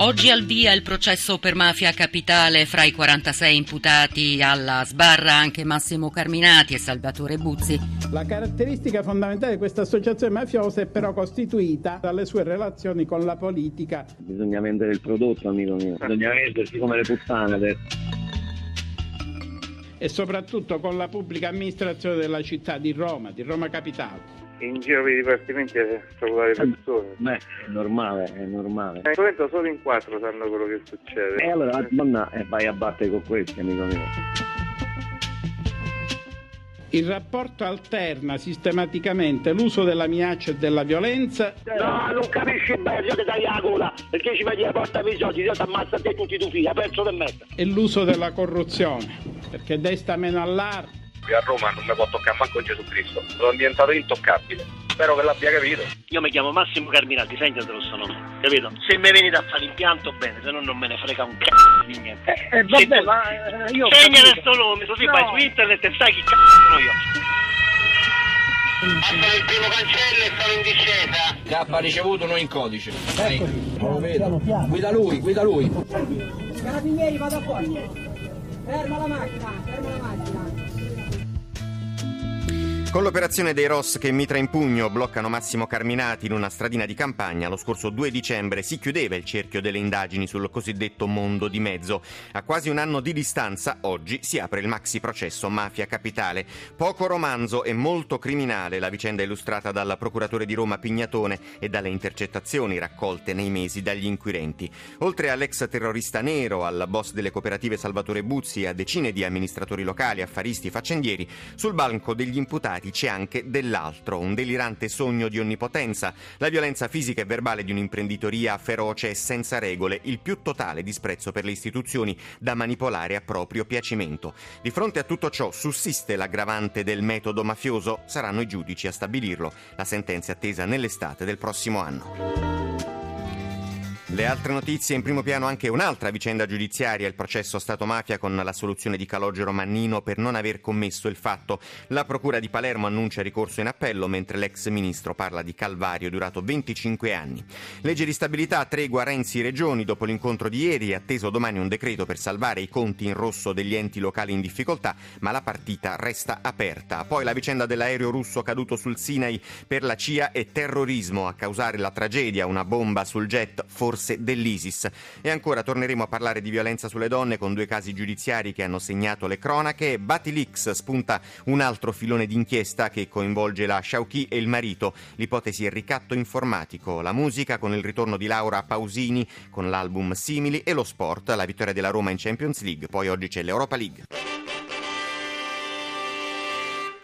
Oggi al via il processo per mafia capitale fra i 46 imputati alla sbarra anche Massimo Carminati e Salvatore Buzzi. La caratteristica fondamentale di questa associazione mafiosa è però costituita dalle sue relazioni con la politica. Bisogna vendere il prodotto, amico mio. Bisogna vendersi come le puttane adesso. E soprattutto con la pubblica amministrazione della città di Roma, di Roma Capitale in giro per i dipartimenti a salutare le persone. Beh, è normale, è normale. In momento solo in quattro sanno quello che succede. E allora donna e vai a battere con questi, amico mio. Il rapporto alterna sistematicamente l'uso della minaccia e della violenza. No, non capisci bene, io ti dai la gola, perché ci vedi la porta per i soldi, io ti ammazzo te tutti i tuoi figli, ha perso del mezzo. E l'uso della corruzione, perché desta meno allarme qui a Roma non mi può toccare manco Gesù Cristo. Sono diventato intoccabile. Spero che l'abbia capito. Io mi chiamo Massimo Carminati, sentatelo sto nome, capito? Se mi venite a fare l'impianto bene, se no non me ne frega un c***o di niente. Eh, eh vabbè, ma eh, io... Segnala sto nome, così no. vai su internet e sai chi c***o sono io. Il primo cancello e sono in discesa. K ha ricevuto uno in codice. Eccoci. Non lo vedo. Guida lui, guida lui. Carabinieri, vado fuori. Ferma la macchina, ferma la macchina. Con l'operazione dei Ross che mitra in pugno bloccano Massimo Carminati in una stradina di campagna, lo scorso 2 dicembre si chiudeva il cerchio delle indagini sul cosiddetto mondo di mezzo. A quasi un anno di distanza, oggi si apre il maxi processo Mafia Capitale. Poco romanzo e molto criminale la vicenda illustrata dal procuratore di Roma Pignatone e dalle intercettazioni raccolte nei mesi dagli inquirenti. Oltre all'ex terrorista nero, al boss delle cooperative Salvatore Buzzi e a decine di amministratori locali, affaristi, faccendieri, sul banco degli imputati imputati c'è anche dell'altro, un delirante sogno di onnipotenza, la violenza fisica e verbale di un'imprenditoria feroce e senza regole, il più totale disprezzo per le istituzioni da manipolare a proprio piacimento. Di fronte a tutto ciò sussiste l'aggravante del metodo mafioso? Saranno i giudici a stabilirlo. La sentenza è attesa nell'estate del prossimo anno. Le altre notizie in primo piano anche un'altra vicenda giudiziaria, il processo Stato-mafia con la soluzione di Calogero Mannino per non aver commesso il fatto. La Procura di Palermo annuncia ricorso in appello mentre l'ex ministro parla di calvario durato 25 anni. Legge di stabilità, tregua Renzi-Regioni dopo l'incontro di ieri, è atteso domani un decreto per salvare i conti in rosso degli enti locali in difficoltà, ma la partita resta aperta. Poi la vicenda dell'aereo russo caduto sul Sinai per la CIA e terrorismo a causare la tragedia, una bomba sul jet forse forse dell'ISIS. E ancora torneremo a parlare di violenza sulle donne con due casi giudiziari che hanno segnato le cronache. Batilix spunta un altro filone d'inchiesta che coinvolge la Sciauchi e il marito. L'ipotesi è ricatto informatico, la musica con il ritorno di Laura Pausini con l'album Simili e lo sport, la vittoria della Roma in Champions League. Poi oggi c'è l'Europa League.